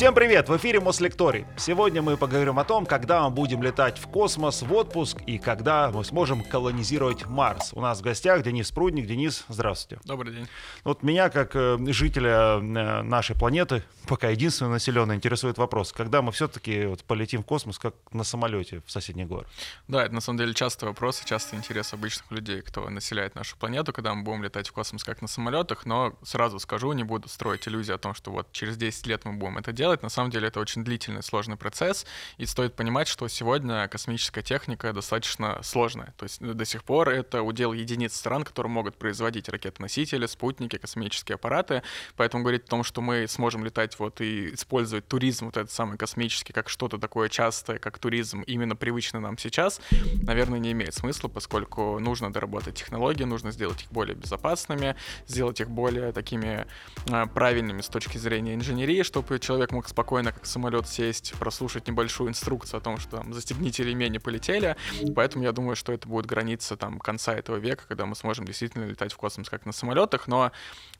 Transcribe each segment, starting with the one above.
Всем привет! В эфире Мослекторий. Сегодня мы поговорим о том, когда мы будем летать в космос в отпуск и когда мы сможем колонизировать Марс. У нас в гостях Денис Прудник. Денис, здравствуйте. Добрый день. Вот меня, как э, жителя э, нашей планеты, пока единственного населенного, интересует вопрос, когда мы все-таки вот полетим в космос, как на самолете в соседний город? Да, это на самом деле частый вопрос и частый интерес обычных людей, кто населяет нашу планету, когда мы будем летать в космос как на самолетах, но сразу скажу, не буду строить иллюзии о том, что вот через 10 лет мы будем это делать. На самом деле это очень длительный, сложный процесс, и стоит понимать, что сегодня космическая техника достаточно сложная. То есть до сих пор это удел единиц стран, которые могут производить ракеты-носители, спутники, космические аппараты, поэтому говорить о том, что мы сможем летать вот и использовать туризм, вот этот самый космический, как что-то такое частое, как туризм, именно привычный нам сейчас, наверное, не имеет смысла, поскольку нужно доработать технологии, нужно сделать их более безопасными, сделать их более такими э, правильными с точки зрения инженерии, чтобы человек мог спокойно, как самолет, сесть, прослушать небольшую инструкцию о том, что там застегните ремень и полетели. Поэтому я думаю, что это будет граница там конца этого века, когда мы сможем действительно летать в космос как на самолетах. Но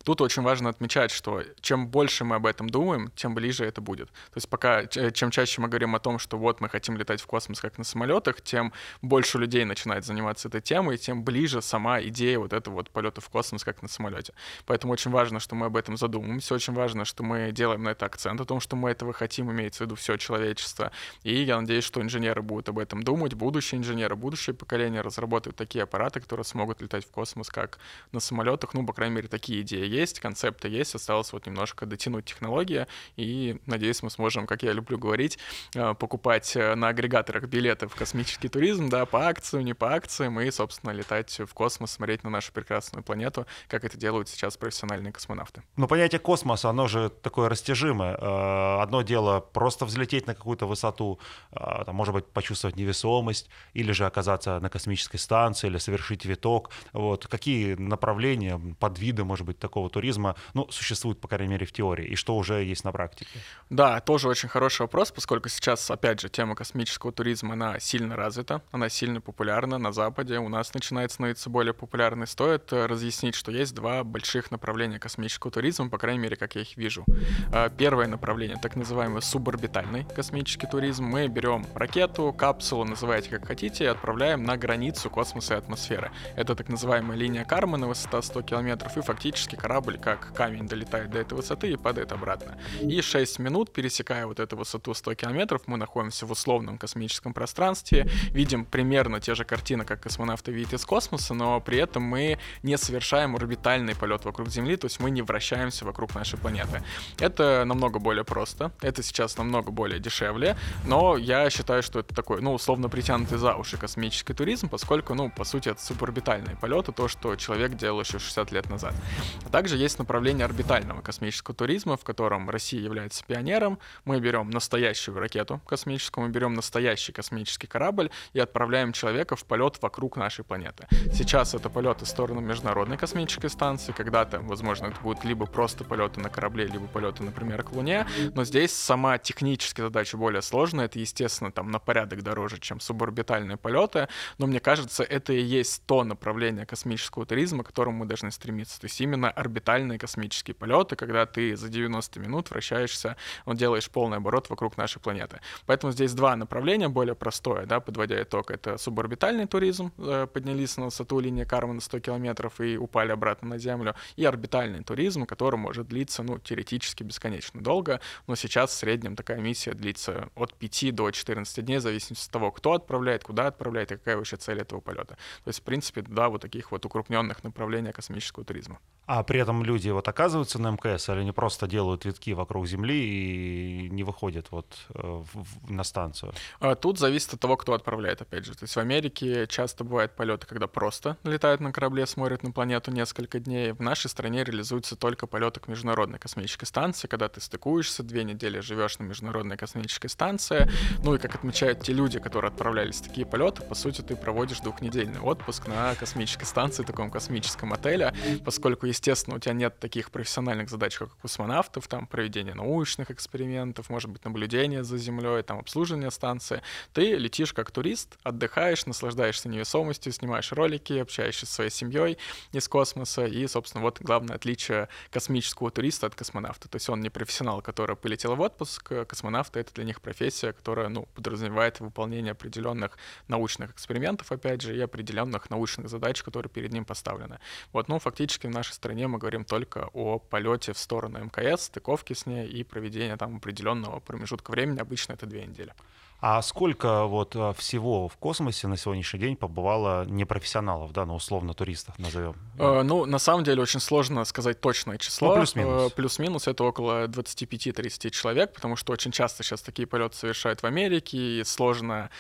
тут очень важно отмечать, что чем больше мы об этом думаем, тем ближе это будет. То есть пока чем чаще мы говорим о том, что вот мы хотим летать в космос как на самолетах, тем больше людей начинает заниматься этой темой, тем ближе сама идея вот этого вот полета в космос как на самолете. Поэтому очень важно, что мы об этом задумываемся, очень важно, что мы делаем на это акцент, о том, что мы этого хотим, имеется в виду все человечество. И я надеюсь, что инженеры будут об этом думать, будущие инженеры, будущее поколение разработают такие аппараты, которые смогут летать в космос как на самолетах. Ну, по крайней мере, такие идеи есть, концепты есть, осталось вот немножко дотянуть технологии, и надеюсь, мы сможем, как я люблю говорить, э, покупать э, на агрегаторах билеты в космический туризм, да, по акциям, не по акциям, и, собственно, летать в космос, смотреть на нашу прекрасную планету, как это делают сейчас профессиональные космонавты. Но понятие космоса, оно же такое растяжимое. Э, одно дело просто взлететь на какую-то высоту, там, может быть, почувствовать невесомость, или же оказаться на космической станции, или совершить виток. Вот. Какие направления, подвиды, может быть, такого туризма, ну, существуют, по крайней мере, в теории, и что уже есть на практике? Да, тоже очень хороший вопрос, поскольку сейчас, опять же, тема космического туризма, она сильно развита, она сильно популярна на Западе, у нас начинает становиться более популярной. Стоит э, разъяснить, что есть два больших направления космического туризма, по крайней мере, как я их вижу. Э, первое направление, так называемый суборбитальный космический туризм. Мы берем ракету, капсулу, называйте как хотите, и отправляем на границу космоса и атмосферы. Это так называемая линия Кармана, высота 100 километров, и фактически корабль, как камень, долетает до этой высоты и падает обратно. И 6 минут, пересекая вот эту высоту 100 километров, мы находимся в условном космическом пространстве, видим примерно те же картины, как космонавты видят из космоса, но при этом мы не совершаем орбитальный полет вокруг Земли, то есть мы не вращаемся вокруг нашей планеты. Это намного более просто, это сейчас намного более дешевле, но я считаю, что это такой, ну, условно притянутый за уши космический туризм, поскольку, ну, по сути, это суборбитальные полеты, то, что человек делал еще 60 лет назад. А также есть направление орбитального космического туризма, в котором Россия является пионером. Мы берем настоящую ракету космическую, мы берем настоящий космический корабль и отправляем человека в полет вокруг нашей планеты. Сейчас это полеты в сторону Международной космической станции, когда-то, возможно, это будут либо просто полеты на корабле, либо полеты, например, к Луне, но здесь сама техническая задача более сложная, это, естественно, там на порядок дороже, чем суборбитальные полеты, но мне кажется, это и есть то направление космического туризма, к которому мы должны стремиться. То есть именно орбитальные космические полеты, когда ты за 90 минут вращаешься, он делаешь полный оборот вокруг нашей планеты. Поэтому здесь два направления, более простое, да, подводя итог, это суборбитальный туризм, э, поднялись на высоту линии Кармана 100 километров и упали обратно на Землю, и орбитальный туризм, который может длиться, ну, теоретически бесконечно долго, но сейчас в среднем такая миссия длится от 5 до 14 дней, в зависимости от того, кто отправляет, куда отправляет и какая вообще цель этого полета. То есть, в принципе, да, вот таких вот укрупненных направлений космического туризма. А при этом люди вот оказываются на МКС или они просто делают витки вокруг Земли и не выходят вот э, в, в, на станцию? А тут зависит от того, кто отправляет, опять же. То есть в Америке часто бывают полеты, когда просто летают на корабле, смотрят на планету несколько дней. В нашей стране реализуются только полеты к Международной космической станции, когда ты стыкуешься, две недели живешь на Международной космической станции. Ну и как отмечают те люди, которые отправлялись в такие полеты, по сути, ты проводишь двухнедельный отпуск на космической станции, таком космическом отеле, поскольку, есть естественно, у тебя нет таких профессиональных задач, как у космонавтов, там, проведение научных экспериментов, может быть, наблюдение за Землей, там, обслуживание станции. Ты летишь как турист, отдыхаешь, наслаждаешься невесомостью, снимаешь ролики, общаешься со своей семьей из космоса, и, собственно, вот главное отличие космического туриста от космонавта. То есть он не профессионал, который полетел в отпуск, космонавты — это для них профессия, которая, ну, подразумевает выполнение определенных научных экспериментов, опять же, и определенных научных задач, которые перед ним поставлены. Вот, ну, фактически в нашей стране мы говорим только о полете в сторону МКС, стыковке с ней и проведения там определенного промежутка времени, обычно это две недели. А сколько вот а, всего в космосе на сегодняшний день побывало непрофессионалов, да, ну условно туристов назовем? Э, ну, на самом деле очень сложно сказать точное число. Ну, плюс-минус. Э, плюс-минус это около 25-30 человек, потому что очень часто сейчас такие полеты совершают в Америке, и сложно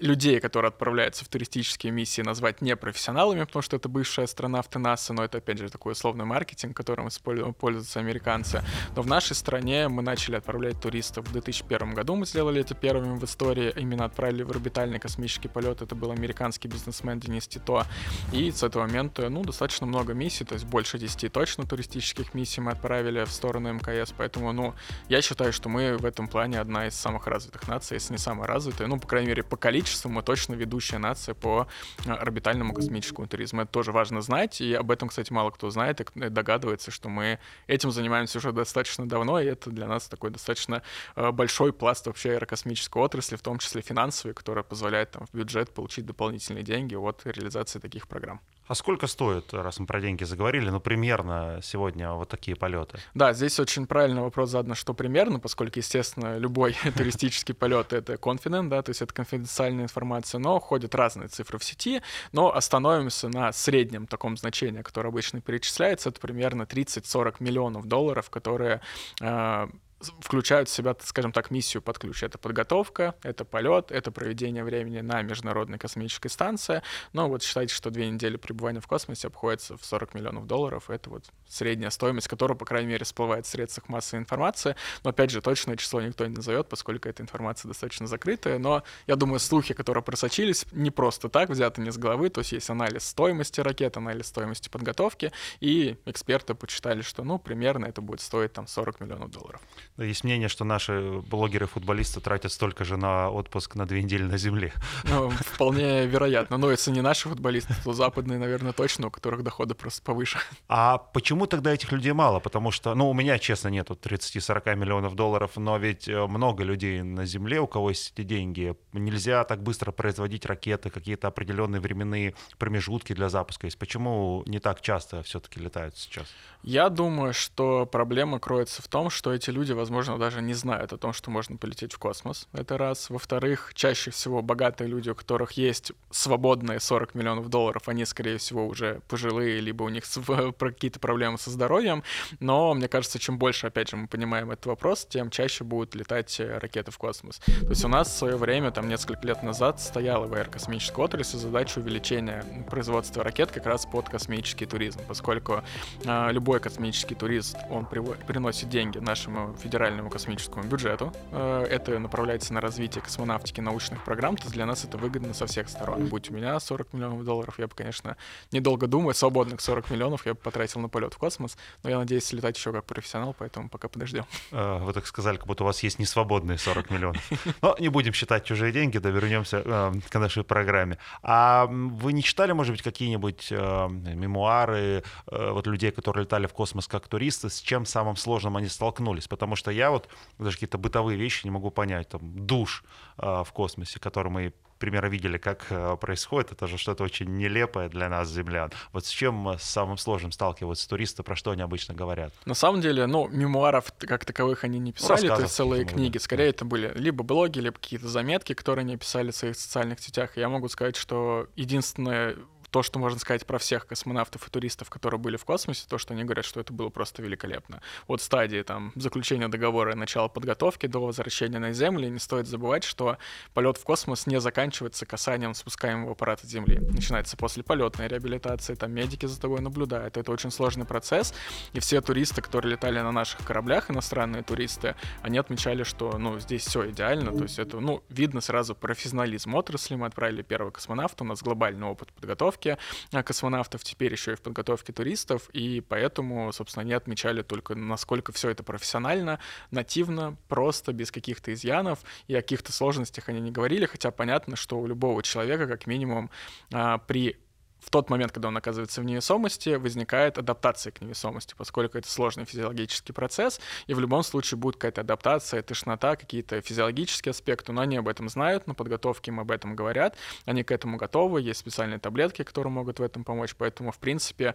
людей, которые отправляются в туристические миссии, назвать непрофессионалами, потому что это бывшая астронавты НАСА, но это, опять же, такой условный маркетинг, которым пользуются американцы. Но в нашей стране мы начали отправлять туристов в 2001 году, мы сделали это первыми в истории, именно отправили в орбитальный космический полет, это был американский бизнесмен Денис Тито, и с этого момента, ну, достаточно много миссий, то есть больше 10 точно туристических миссий мы отправили в сторону МКС, поэтому, ну, я считаю, что мы в этом плане одна из самых развитых наций, если не самая развитая, ну, по крайней мере, по количеству количеством мы точно ведущая нация по э, орбитальному космическому туризму. Это тоже важно знать, и об этом, кстати, мало кто знает и догадывается, что мы этим занимаемся уже достаточно давно, и это для нас такой достаточно э, большой пласт вообще аэрокосмической отрасли, в том числе финансовый, который позволяет там, в бюджет получить дополнительные деньги от реализации таких программ. А сколько стоит, раз мы про деньги заговорили, ну, примерно сегодня вот такие полеты? Да, здесь очень правильный вопрос задан, что примерно, поскольку, естественно, любой туристический полет — это confident, да, то есть это конфиденциальная информация, но ходят разные цифры в сети, но остановимся на среднем таком значении, которое обычно перечисляется, это примерно 30-40 миллионов долларов, которые э, включают в себя, скажем так, миссию под ключ. Это подготовка, это полет, это проведение времени на Международной космической станции. Но вот считайте, что две недели пребывания в космосе обходится в 40 миллионов долларов. Это вот средняя стоимость, которая, по крайней мере, всплывает в средствах массовой информации. Но, опять же, точное число никто не назовет, поскольку эта информация достаточно закрытая. Но, я думаю, слухи, которые просочились, не просто так взяты не с головы. То есть есть анализ стоимости ракет, анализ стоимости подготовки, и эксперты почитали, что, ну, примерно это будет стоить там 40 миллионов долларов. Есть мнение, что наши блогеры-футболисты тратят столько же на отпуск на две недели на Земле. Ну, вполне вероятно. Но если не наши футболисты, то западные, наверное, точно, у которых доходы просто повыше. А почему тогда этих людей мало? Потому что, ну, у меня, честно, нету 30-40 миллионов долларов, но ведь э, много людей на Земле, у кого есть эти деньги. Нельзя так быстро производить ракеты, какие-то определенные временные промежутки для запуска есть. Почему не так часто все-таки летают сейчас? Я думаю, что проблема кроется в том, что эти люди, возможно, даже не знают о том, что можно полететь в космос. Это раз. Во-вторых, чаще всего богатые люди, у которых есть свободные 40 миллионов долларов, они, скорее всего, уже пожилые, либо у них какие-то проблемы со здоровьем. Но, мне кажется, чем больше, опять же, мы понимаем этот вопрос, тем чаще будут летать э, ракеты в космос. То есть у нас в свое время, там несколько лет назад, стояла в аэрокосмической отрасли задача увеличения производства ракет как раз под космический туризм, поскольку э, любой любой космический турист, он приносит деньги нашему федеральному космическому бюджету. Э, это направляется на развитие космонавтики научных программ, то есть для нас это выгодно со всех сторон. Будь у меня 40 миллионов долларов, я бы, конечно, недолго думая, свободных 40 миллионов я бы потратил на полет в космос, но я надеюсь летать еще как профессионал, поэтому пока подождем. Э, вы так сказали, как будто у вас есть несвободные 40 миллионов. Но не будем считать чужие деньги, да вернемся э, к нашей программе. А вы не читали, может быть, какие-нибудь мемуары вот людей, которые летали в космос как туристы, с чем самым сложным они столкнулись. Потому что я вот даже какие-то бытовые вещи не могу понять. Там душ э, в космосе, который мы примерно видели, как э, происходит. Это же что-то очень нелепое для нас, землян. Вот с чем самым сложным сталкиваются туристы, про что они обычно говорят? На самом деле, ну, мемуаров как таковых они не писали, ну, то есть целые книги. Да. Скорее, это были либо блоги, либо какие-то заметки, которые они писали в своих социальных сетях. И я могу сказать, что единственное то, что можно сказать про всех космонавтов и туристов, которые были в космосе, то, что они говорят, что это было просто великолепно. От стадии там заключения договора и начала подготовки до возвращения на Землю не стоит забывать, что полет в космос не заканчивается касанием спускаемого аппарата Земли. Начинается после полетной реабилитации, там медики за тобой наблюдают. Это очень сложный процесс, и все туристы, которые летали на наших кораблях, иностранные туристы, они отмечали, что, ну, здесь все идеально, то есть это, ну, видно сразу профессионализм отрасли. Мы отправили первого космонавта, у нас глобальный опыт подготовки, подготовке э, космонавтов, теперь еще и в подготовке туристов, и поэтому, собственно, они отмечали только, насколько все это профессионально, нативно, просто, без каких-то изъянов, и о каких-то сложностях они не говорили, хотя понятно, что у любого человека, как минимум, а, при в тот момент, когда он оказывается в невесомости, возникает адаптация к невесомости, поскольку это сложный физиологический процесс, и в любом случае будет какая-то адаптация, тошнота, какие-то физиологические аспекты, но они об этом знают, на подготовке им об этом говорят, они к этому готовы, есть специальные таблетки, которые могут в этом помочь, поэтому, в принципе,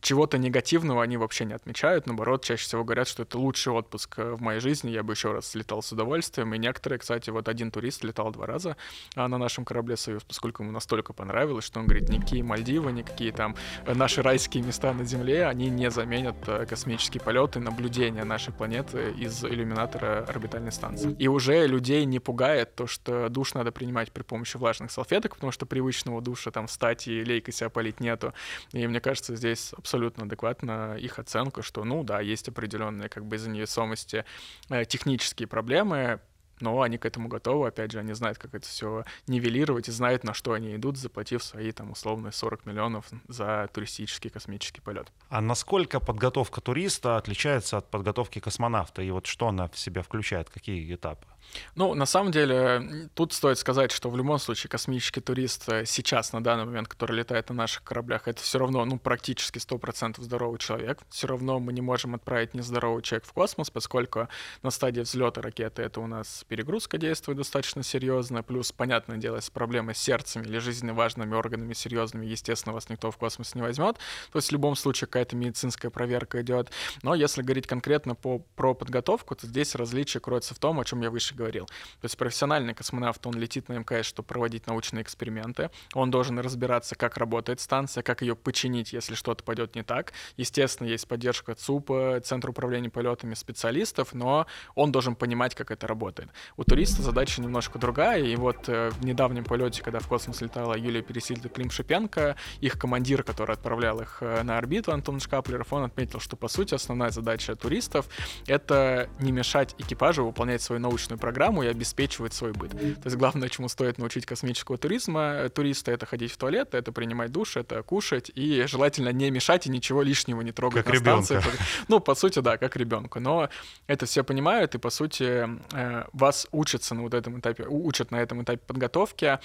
чего-то негативного они вообще не отмечают, наоборот, чаще всего говорят, что это лучший отпуск э, в моей жизни, я бы еще раз летал с удовольствием, и некоторые, кстати, вот один турист летал два раза а, на нашем корабле «Союз», поскольку ему настолько понравилось, что он говорит, никакие Мальдивы, никакие там э, наши райские места на Земле, они не заменят э, космические полеты, наблюдения нашей планеты из иллюминатора орбитальной станции. И уже людей не пугает то, что душ надо принимать при помощи влажных салфеток, потому что привычного душа там встать и лейкой себя полить нету. И мне кажется, здесь абсолютно адекватно их оценка, что, ну да, есть определенные как бы из-за невесомости э, технические проблемы, но они к этому готовы, опять же, они знают, как это все нивелировать и знают, на что они идут, заплатив свои там условные 40 миллионов за туристический космический полет. А насколько подготовка туриста отличается от подготовки космонавта? И вот что она в себя включает, какие этапы? Ну, на самом деле, тут стоит сказать, что в любом случае космический турист э, сейчас, на данный момент, который летает на наших кораблях, это все равно, ну, практически 100% здоровый человек. Все равно мы не можем отправить нездоровый человек в космос, поскольку на стадии взлета ракеты это у нас перегрузка действует достаточно серьезно, плюс, понятное дело, с проблемой с сердцем или жизненно важными органами серьезными, естественно, вас никто в космос не возьмет. То есть в любом случае какая-то медицинская проверка идет. Но если говорить конкретно по, про подготовку, то здесь различие кроется в том, о чем я выше говорил. То есть профессиональный космонавт, он летит на МКС, чтобы проводить научные эксперименты. Он должен разбираться, как работает станция, как ее починить, если что-то пойдет не так. Естественно, есть поддержка ЦУПа, Центра управления полетами специалистов, но он должен понимать, как это работает. У туриста задача немножко другая, и вот э, в недавнем полете, когда в космос летала Юлия Пересильда Клим Шипенко, их командир, который отправлял их э, на орбиту, Антон Шкаплеров, он отметил, что, по сути, основная задача туристов — это не мешать экипажу выполнять свою научную программу и обеспечивать свой быт. То есть главное, чему стоит научить космического туризма, э, туриста, это ходить в туалет, это принимать душ, это кушать и желательно не мешать и ничего лишнего не трогать как на ребенка. станции. Ну, по сути, да, как ребенку. Но это все понимают, и, по сути, э, вас учатся на вот этом этапе, учат на этом этапе подготовки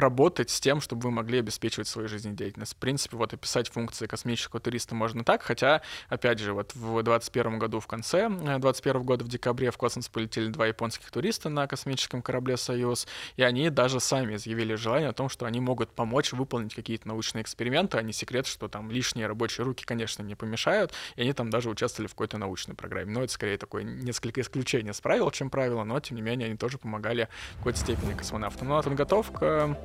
работать с тем, чтобы вы могли обеспечивать свою жизнедеятельность. В принципе, вот описать функции космического туриста можно так, хотя, опять же, вот в 2021 году в конце 2021 года в декабре в космос полетели два японских туриста на космическом корабле «Союз», и они даже сами изъявили желание о том, что они могут помочь выполнить какие-то научные эксперименты, а не секрет, что там лишние рабочие руки, конечно, не помешают, и они там даже участвовали в какой-то научной программе. Но это скорее такое несколько исключение с правил, чем правило, но, тем не менее, они тоже помогали в какой-то степени космонавтам. Ну а подготовка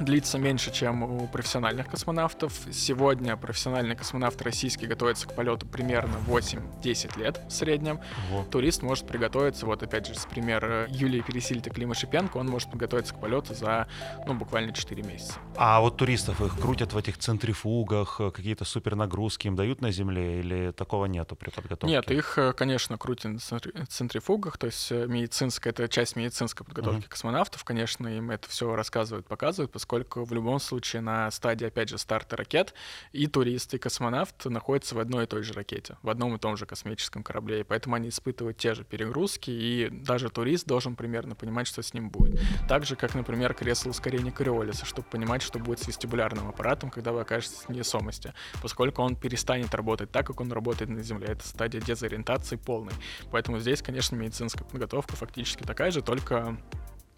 длится меньше, чем у профессиональных космонавтов. Сегодня профессиональный космонавт российский готовится к полету примерно 8-10 лет в среднем. Вот. Турист может приготовиться, вот опять же, с примера Юлии Пересильта Клима Шипенко, он может подготовиться к полету за, ну, буквально 4 месяца. А вот туристов их крутят в этих центрифугах, какие-то супернагрузки им дают на Земле или такого нету при подготовке? Нет, их, конечно, крутят на центрифугах, то есть э, медицинская, это часть медицинской подготовки uh-huh. космонавтов, конечно, им это все рассказывают, показывают, поскольку в любом случае на стадии, опять же, старта ракет и турист, и космонавт находятся в одной и той же ракете, в одном и том же космическом корабле, и поэтому они испытывают те же перегрузки, и даже турист должен примерно понимать, что с ним будет. Так же, как, например, кресло ускорения Кориолиса, чтобы понимать, что будет с вестибулярным аппаратом, когда вы окажетесь в невесомости, поскольку он перестанет работать так, как он работает на Земле. Это стадия дезориентации полной. Поэтому здесь, конечно, медицинская подготовка фактически такая же, только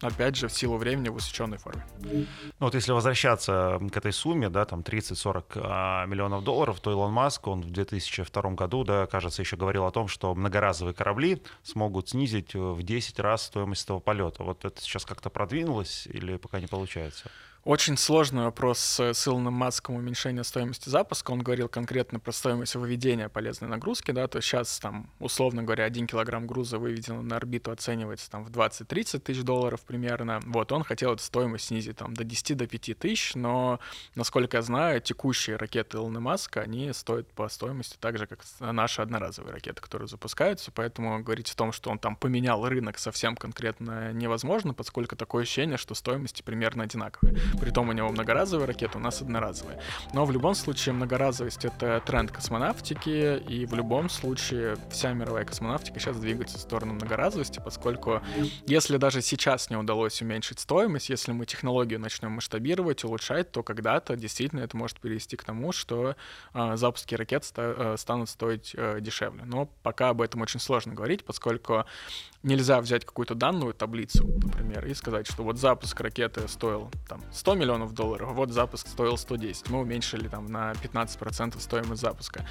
опять же, в силу времени в усеченной форме. Ну вот если возвращаться к этой сумме, да, там 30-40 а, миллионов долларов, то Илон Маск, он в 2002 году, да, кажется, еще говорил о том, что многоразовые корабли смогут снизить в 10 раз стоимость этого полета. Вот это сейчас как-то продвинулось или пока не получается? Очень сложный вопрос с Илоном Маском уменьшения стоимости запуска. Он говорил конкретно про стоимость выведения полезной нагрузки, да, то есть сейчас там, условно говоря, один килограмм груза выведенного на орбиту оценивается там в 20-30 тысяч долларов примерно. Вот, он хотел эту стоимость снизить там до 10 до 5 тысяч, но, насколько я знаю, текущие ракеты Илона Маска, они стоят по стоимости так же, как наши одноразовые ракеты, которые запускаются, поэтому говорить о том, что он там поменял рынок совсем конкретно невозможно, поскольку такое ощущение, что стоимости примерно одинаковые. Притом у него многоразовые ракеты, у нас одноразовые. Но в любом случае многоразовость — это тренд космонавтики, и в любом случае вся мировая космонавтика сейчас двигается в сторону многоразовости, поскольку если даже сейчас не удалось уменьшить стоимость, если мы технологию начнем масштабировать, улучшать, то когда-то действительно это может привести к тому, что э, запуски ракет ста- э, станут стоить э, дешевле. Но пока об этом очень сложно говорить, поскольку нельзя взять какую-то данную таблицу, например, и сказать, что вот запуск ракеты стоил там 100 миллионов долларов, а вот запуск стоил 110. Мы уменьшили там на 15% стоимость запуска.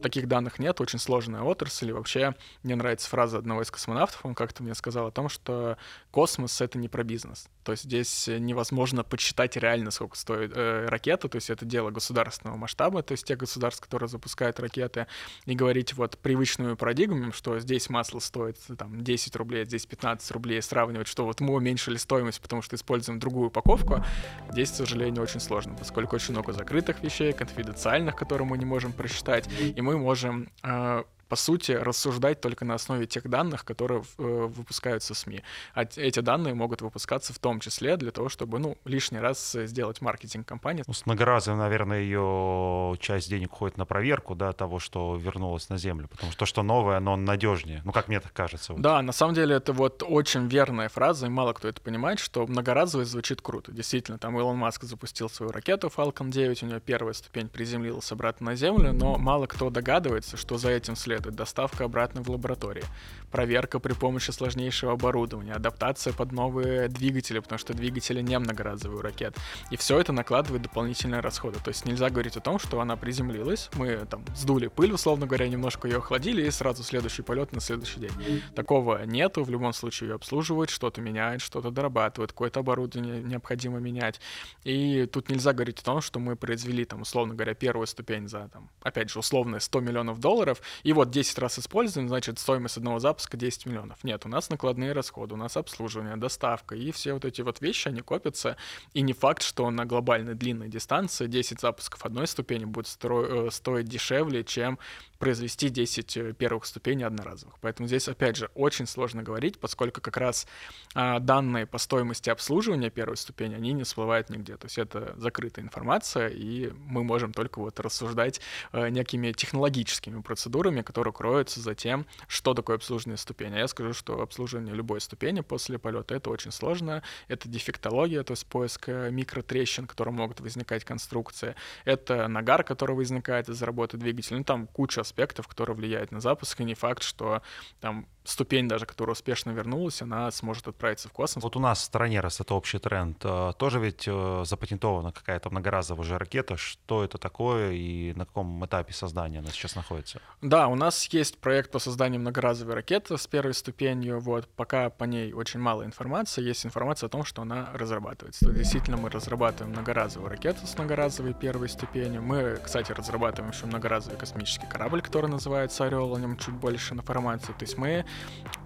Таких данных нет, очень сложная отрасль. И вообще мне нравится фраза одного из космонавтов, он как-то мне сказал о том, что космос — это не про бизнес. То есть здесь невозможно подсчитать реально, сколько стоит э, ракета, то есть это дело государственного масштаба, то есть те государства, которые запускают ракеты, и говорить вот привычную парадигму, что здесь масло стоит там 10 рублей, здесь 15 рублей, сравнивать, что вот мы уменьшили стоимость, потому что используем другую упаковку, здесь, к сожалению, очень сложно, поскольку очень много закрытых вещей, конфиденциальных, которые мы не можем просчитать, и мы можем э, по сути, рассуждать только на основе тех данных, которые э, выпускаются СМИ. А эти данные могут выпускаться в том числе для того, чтобы, ну, лишний раз сделать маркетинг компании. Ну, с многоразовой, наверное, ее часть денег уходит на проверку, да, того, что вернулось на Землю, потому что то, что новое, оно надежнее, ну, как мне так кажется. Вот. Да, на самом деле это вот очень верная фраза, и мало кто это понимает, что многоразовый звучит круто. Действительно, там Илон Маск запустил свою ракету Falcon 9, у нее первая ступень приземлилась обратно на Землю, но мало кто догадывается, что за этим следует следует доставка обратно в лаборатории, проверка при помощи сложнейшего оборудования, адаптация под новые двигатели, потому что двигатели не многоразовые у ракет. И все это накладывает дополнительные расходы. То есть нельзя говорить о том, что она приземлилась, мы там сдули пыль, условно говоря, немножко ее охладили, и сразу следующий полет на следующий день. Такого нету, в любом случае ее обслуживают, что-то меняют, что-то дорабатывают, какое-то оборудование необходимо менять. И тут нельзя говорить о том, что мы произвели там, условно говоря, первую ступень за, там, опять же, условные 100 миллионов долларов, и вот 10 раз используем, значит, стоимость одного запуска 10 миллионов. Нет, у нас накладные расходы, у нас обслуживание, доставка, и все вот эти вот вещи, они копятся. И не факт, что на глобальной длинной дистанции 10 запусков одной ступени будет стро- э, стоить дешевле, чем произвести 10 э, первых ступеней одноразовых. Поэтому здесь, опять же, очень сложно говорить, поскольку как раз а, данные по стоимости обслуживания первой ступени, они не всплывают нигде. То есть это закрытая информация, и мы можем только вот рассуждать а, некими технологическими процедурами, которые кроются за тем, что такое обслуживание ступени. А я скажу, что обслуживание любой ступени после полета — это очень сложно. Это дефектология, то есть поиск э, микротрещин, которые могут возникать в конструкции. Это нагар, который возникает из-за работы двигателя. Ну, там куча аспектов, которые влияют на запуск, и не факт, что там ступень даже, которая успешно вернулась, она сможет отправиться в космос. Вот у нас в стране, раз это общий тренд, э, тоже ведь э, запатентована какая-то многоразовая уже ракета. Что это такое и на каком этапе создания она сейчас находится? Да, у нас есть проект по созданию многоразовой ракеты с первой ступенью. Вот пока по ней очень мало информации. Есть информация о том, что она разрабатывается. То действительно, мы разрабатываем многоразовую ракету с многоразовой первой ступенью. Мы, кстати, разрабатываем еще многоразовый космический корабль, который называется Орел. О нем чуть больше информации. То есть мы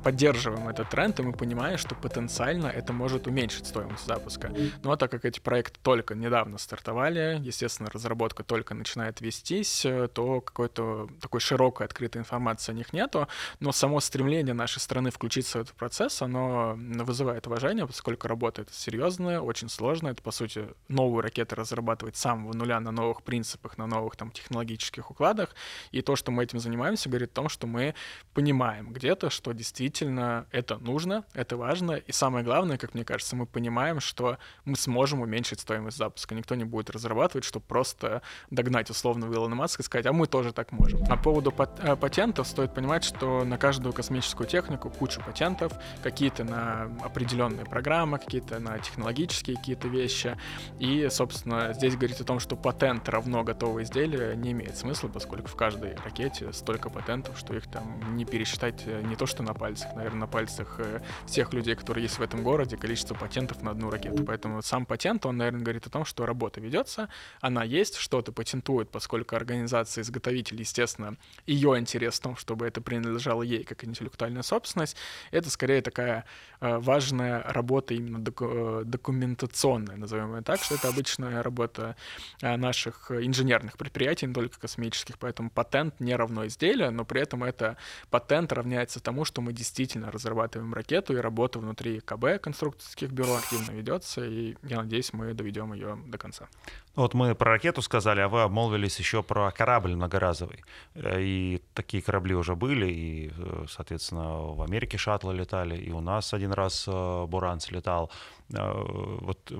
поддерживаем этот тренд, и мы понимаем, что потенциально это может уменьшить стоимость запуска. Но так как эти проекты только недавно стартовали, естественно, разработка только начинает вестись, то какой-то такой широкой открытой информации о них нету, но само стремление нашей страны включиться в этот процесс, оно вызывает уважение, поскольку работа это серьезная, очень сложная, это, по сути, новые ракеты разрабатывать с самого нуля на новых принципах, на новых там технологических укладах, и то, что мы этим занимаемся, говорит о том, что мы понимаем где-то, что действительно это нужно, это важно, и самое главное, как мне кажется, мы понимаем, что мы сможем уменьшить стоимость запуска. Никто не будет разрабатывать, чтобы просто догнать условно Илона Маска и сказать, а мы тоже так можем. По поводу э, патентов стоит понимать, что на каждую космическую технику куча патентов, какие-то на определенные программы, какие-то на технологические какие-то вещи. И, собственно, здесь говорить о том, что патент равно готовое изделие, не имеет смысла, поскольку в каждой ракете столько патентов, что их там не пересчитать э, не то что на пальцах, наверное, на пальцах э, всех людей, которые есть в этом городе, количество патентов на одну ракету. Поэтому сам патент, он, наверное, говорит о том, что работа ведется, она есть, что-то патентует, поскольку организация-изготовитель, естественно, ее интерес в том, чтобы это принадлежало ей как интеллектуальная собственность, это скорее такая э, важная работа именно доку- документационная, назовем ее так, что это обычная работа наших инженерных предприятий, не только космических, поэтому патент не равно изделие, но при этом это патент равняется тому, что мы действительно разрабатываем ракету, и работа внутри КБ конструкторских бюро активно ведется, и я надеюсь, мы доведем ее до конца. Вот мы про ракету сказали, а вы обмолвились еще про корабль многоразовый. Э, и такие корабли уже были, и, э, соответственно, в Америке шаттлы летали, и у нас один раз э, Буранс летал. Вот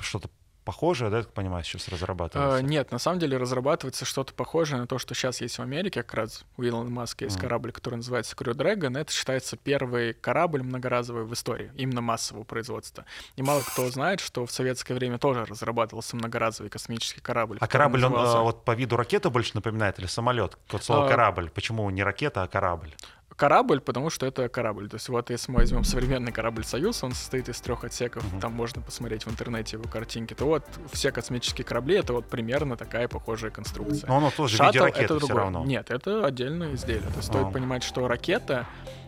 что-то похожее, да, я так понимаю, сейчас разрабатывается? А, нет, на самом деле разрабатывается что-то похожее на то, что сейчас есть в Америке, как раз у Илона Маска есть mm. корабль, который называется Crew Dragon. Это считается первый корабль многоразовый в истории, именно массового производства. И мало кто знает, что в советское время тоже разрабатывался многоразовый космический корабль. А корабль, назывался... он а, вот по виду ракета больше напоминает или самолет? Вот слово а... корабль. Почему не ракета, а корабль? Корабль, потому что это корабль. То есть вот если мы возьмем современный корабль «Союз», он состоит из трех отсеков, mm-hmm. там можно посмотреть в интернете его картинки, то вот все космические корабли — это вот примерно такая похожая конструкция. Но оно тоже Шаттл в виде ракеты это все равно. Нет, это отдельное изделие. То есть стоит а. понимать, что ракета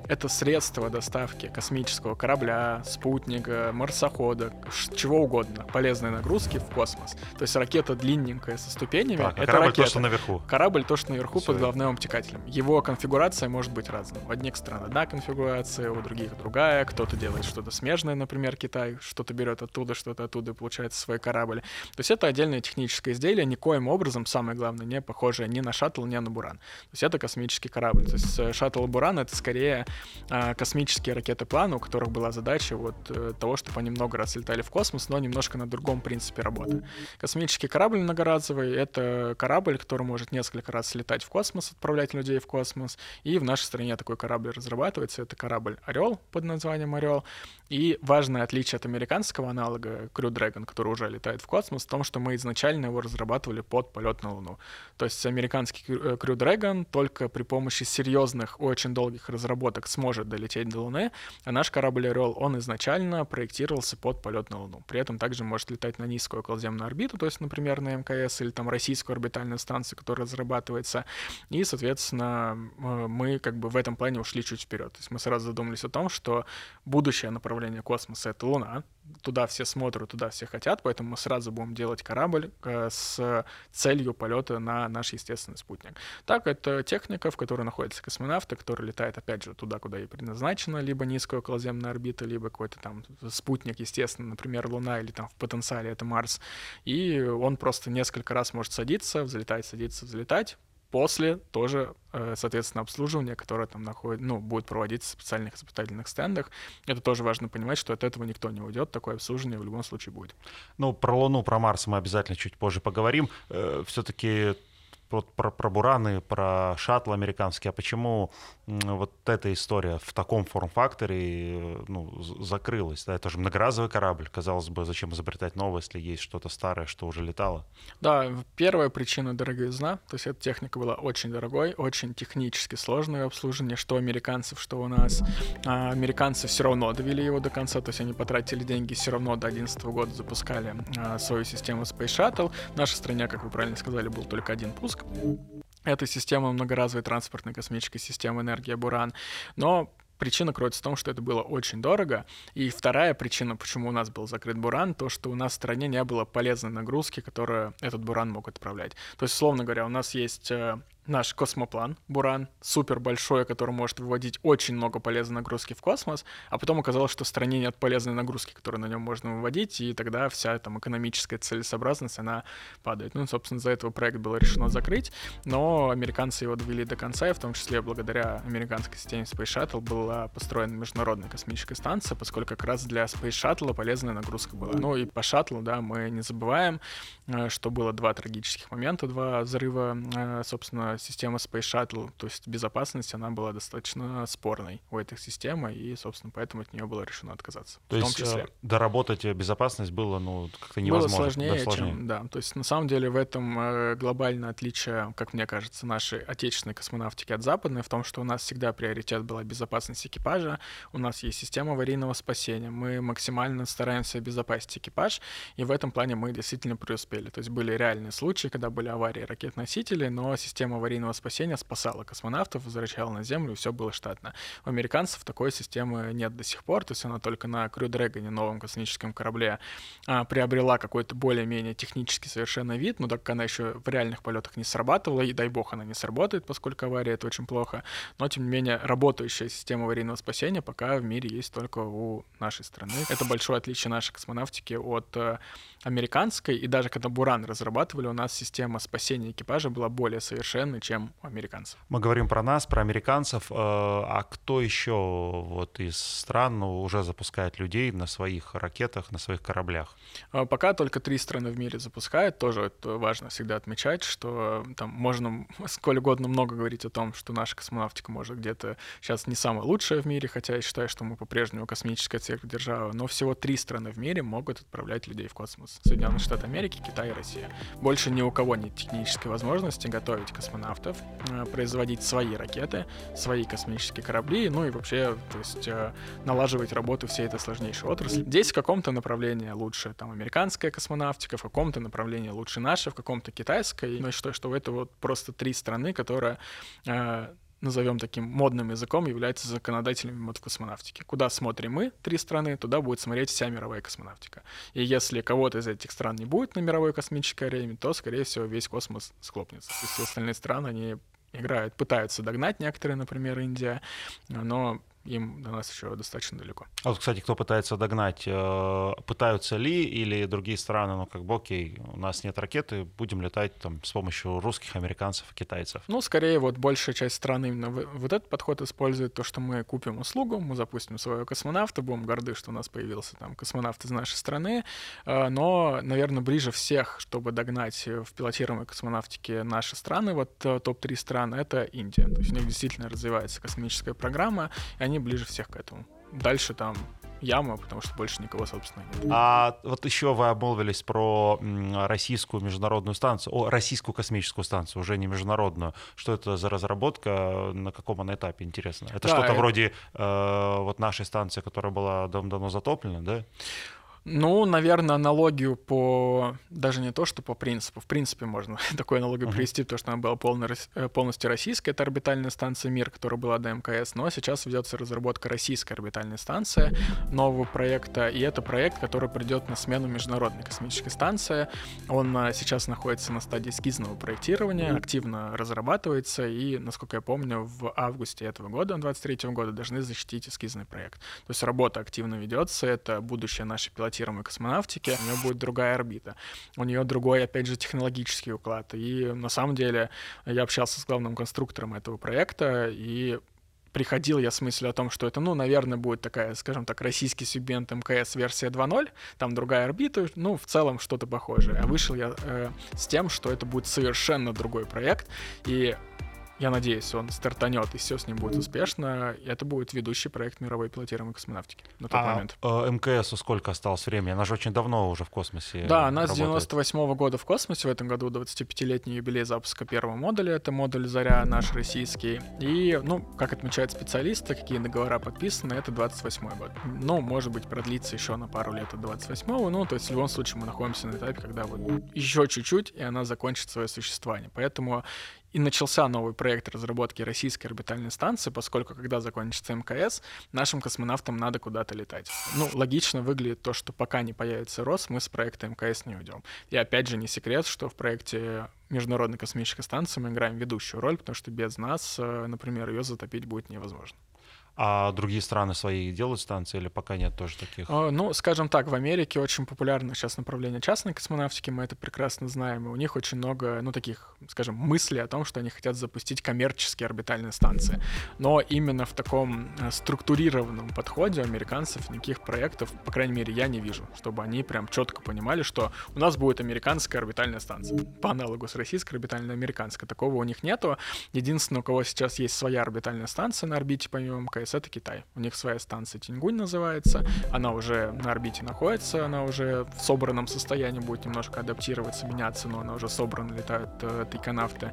это средство доставки космического корабля, спутника, марсохода, чего угодно, полезной нагрузки в космос. То есть ракета длинненькая со ступенями. Так, а это корабль ракета. то, что наверху. Корабль то, что наверху Все. под головным обтекателем. Его конфигурация может быть разной. У одних стран одна конфигурация, у других другая. Кто-то делает что-то смежное, например, Китай, что-то берет оттуда, что-то оттуда, и получается свой корабль. То есть это отдельное техническое изделие, никоим образом, самое главное, не похожее ни на шаттл, ни на Буран. То есть это космический корабль. То есть э, шаттл Буран — это скорее космические ракеты-планы, у которых была задача вот э, того, чтобы они много раз летали в космос, но немножко на другом принципе работы. Космический корабль многоразовый — это корабль, который может несколько раз летать в космос, отправлять людей в космос, и в нашей стране такой корабль разрабатывается. Это корабль «Орел» под названием «Орел», и важное отличие от американского аналога Crew Dragon, который уже летает в космос, в том, что мы изначально его разрабатывали под полет на Луну. То есть американский Crew Dragon только при помощи серьезных, очень долгих разработок сможет долететь до Луны, а наш корабль Орел, он изначально проектировался под полет на Луну. При этом также может летать на низкую околоземную орбиту, то есть, например, на МКС или там российскую орбитальную станцию, которая разрабатывается. И, соответственно, мы как бы в этом плане ушли чуть вперед. То есть мы сразу задумались о том, что будущее направление космоса — это Луна. Туда все смотрят, туда все хотят, поэтому мы сразу будем делать корабль э, с целью полета на наш естественный спутник. Так, это техника, в которой находятся космонавты, который летает, опять же, туда, куда и предназначена, либо низкая околоземная орбита, либо какой-то там спутник, естественно, например, Луна, или там в потенциале это Марс. И он просто несколько раз может садиться, взлетать, садиться, взлетать, После тоже, э, соответственно, обслуживание, которое там находит, ну, будет проводиться в специальных испытательных стендах. Это тоже важно понимать, что от этого никто не уйдет. Такое обслуживание в любом случае будет. Ну, про Луну, про Марс мы обязательно чуть позже поговорим. Э, Все-таки вот про, про Бураны, про шаттл американский, а почему вот эта история в таком форм-факторе ну, закрылась? Да, это же многоразовый корабль, казалось бы, зачем изобретать новое, если есть что-то старое, что уже летало? Да, первая причина дороговизна, то есть эта техника была очень дорогой, очень технически сложное обслуживание, что американцев, что у нас. А американцы все равно довели его до конца, то есть они потратили деньги, все равно до 2011 года запускали а, свою систему Space Shuttle. В нашей стране, как вы правильно сказали, был только один пуск, это система многоразовой транспортной космической системы энергия Буран. Но Причина кроется в том, что это было очень дорого. И вторая причина, почему у нас был закрыт Буран, то, что у нас в стране не было полезной нагрузки, которую этот Буран мог отправлять. То есть, условно говоря, у нас есть э, наш космоплан Буран, супер большой, который может выводить очень много полезной нагрузки в космос, а потом оказалось, что в стране нет полезной нагрузки, которую на нем можно выводить, и тогда вся там экономическая целесообразность, она падает. Ну, собственно, за этого проект было решено закрыть, но американцы его довели до конца, и в том числе благодаря американской системе Space Shuttle была построена международная космическая станция, поскольку как раз для Space Shuttle полезная нагрузка была. Ну и по шаттлу, да, мы не забываем, э, что было два трагических момента, два взрыва, э, собственно, система Space Shuttle, то есть безопасность, она была достаточно спорной у этой системы, и, собственно, поэтому от нее было решено отказаться. То в есть том числе. доработать безопасность было, ну, как-то невозможно. Было сложнее, да, сложнее, чем, да. То есть, на самом деле, в этом э, глобальное отличие, как мне кажется, нашей отечественной космонавтики от западной, в том, что у нас всегда приоритет была безопасность экипажа, у нас есть система аварийного спасения, мы максимально стараемся обезопасить экипаж, и в этом плане мы действительно преуспели. То есть были реальные случаи, когда были аварии ракет-носителей, но система аварийного спасения спасала космонавтов, возвращала на Землю, и все было штатно. У американцев такой системы нет до сих пор, то есть она только на Крю Дрэгоне, новом космическом корабле, а, приобрела какой-то более-менее технически совершенно вид, но так как она еще в реальных полетах не срабатывала, и дай бог она не сработает, поскольку авария — это очень плохо, но тем не менее работающая система аварийного спасения пока в мире есть только у нашей страны. Это большое отличие нашей космонавтики от э, американской, и даже когда Буран разрабатывали, у нас система спасения экипажа была более совершенной, чем у американцев. Мы говорим про нас, про американцев, э, а кто еще вот из стран ну, уже запускает людей на своих ракетах, на своих кораблях? Э, пока только три страны в мире запускают, тоже это важно всегда отмечать, что там можно сколь угодно много говорить о том, что наша космонавтика может где-то сейчас не самая лучшая в мире, хотя я считаю, что мы по-прежнему космическая сверхдержава, но всего три страны в мире могут отправлять людей в космос. Соединенные Штаты Америки, Китай и Россия. Больше ни у кого нет технической возможности готовить космонавтов, э, производить свои ракеты, свои космические корабли, ну и вообще, то есть э, налаживать работу всей этой сложнейшей отрасли. Здесь в каком-то направлении лучше там американская космонавтика, в каком-то направлении лучше наша, в каком-то китайская. Но я считаю, что это вот просто три страны, которые э, назовем таким модным языком, являются законодателями вот в космонавтике. Куда смотрим мы, три страны, туда будет смотреть вся мировая космонавтика. И если кого-то из этих стран не будет на мировой космической арене, то, скорее всего, весь космос схлопнется. То есть все остальные страны, они играют, пытаются догнать некоторые, например, Индия, но им до нас еще достаточно далеко. А вот, кстати, кто пытается догнать, э, пытаются ли или другие страны, ну, как бы, окей, у нас нет ракеты, будем летать там с помощью русских, американцев, китайцев? Ну, скорее, вот большая часть стран именно вот этот подход использует, то, что мы купим услугу, мы запустим своего космонавта, будем горды, что у нас появился там космонавт из нашей страны, э, но, наверное, ближе всех, чтобы догнать в пилотируемой космонавтике наши страны, вот э, топ-3 стран, это Индия. То есть у них действительно развивается космическая программа, и они они ближе всех к этому. Дальше там яма, потому что больше никого, собственно, нет. А вот еще вы обмолвились про российскую международную станцию, о, российскую космическую станцию, уже не международную. Что это за разработка, на каком она этапе, интересно? Это да, что-то это... вроде э, вот нашей станции, которая была давно затоплена, да? Ну, наверное, аналогию по... Даже не то, что по принципу. В принципе, можно такую аналогию uh-huh. привести, потому что она была полно... Э, полностью российская. Это орбитальная станция «Мир», которая была до МКС. Но сейчас ведется разработка российской орбитальной станции, нового проекта. И это проект, который придет на смену Международной космической станции. Он а, сейчас находится на стадии эскизного проектирования, активно разрабатывается. И, насколько я помню, в августе этого года, 23 года, должны защитить эскизный проект. То есть работа активно ведется. Это будущее нашей пилотирования пилотируемой космонавтики, у нее будет другая орбита. У нее другой, опять же, технологический уклад. И на самом деле я общался с главным конструктором этого проекта, и приходил я с мыслью о том, что это, ну, наверное, будет такая, скажем так, российский сегмент МКС версия 2.0, там другая орбита, ну, в целом что-то похожее. А вышел я э, с тем, что это будет совершенно другой проект, и я надеюсь, он стартанет, и все с ним будет успешно. И это будет ведущий проект мировой пилотируемой космонавтики на тот а, момент. А МКСу сколько осталось времени? Она же очень давно уже в космосе Да, она работает. с 98 -го года в космосе. В этом году 25-летний юбилей запуска первого модуля. Это модуль «Заря» наш российский. И, ну, как отмечают специалисты, какие договора подписаны, это 28 год. Ну, может быть, продлится еще на пару лет от 28-го. Ну, то есть в любом случае мы находимся на этапе, когда вот еще чуть-чуть, и она закончит свое существование. Поэтому и начался новый проект разработки российской орбитальной станции, поскольку когда закончится МКС, нашим космонавтам надо куда-то летать. Ну, логично выглядит то, что пока не появится РОС, мы с проекта МКС не уйдем. И опять же не секрет, что в проекте Международной космической станции мы играем ведущую роль, потому что без нас, э, например, ее затопить будет невозможно. А другие страны свои делают станции или пока нет тоже таких? А, ну, скажем так, в Америке очень популярно сейчас направление частной космонавтики, мы это прекрасно знаем, и у них очень много, ну, таких, скажем, мыслей о том, что они хотят запустить коммерческие орбитальные станции. Но именно в таком э, структурированном подходе у американцев никаких проектов, по крайней мере, я не вижу, чтобы они прям четко понимали, что у нас будет американская орбитальная станция. По аналогу с российской орбитальной американской. Такого у них нету. Единственное, у кого сейчас есть своя орбитальная станция на орбите, помимо МКС, МКС — это Китай. У них своя станция Тиньгунь называется, она уже на орбите находится, она уже в собранном состоянии будет немножко адаптироваться, меняться, но она уже собрана, летают э, тайконавты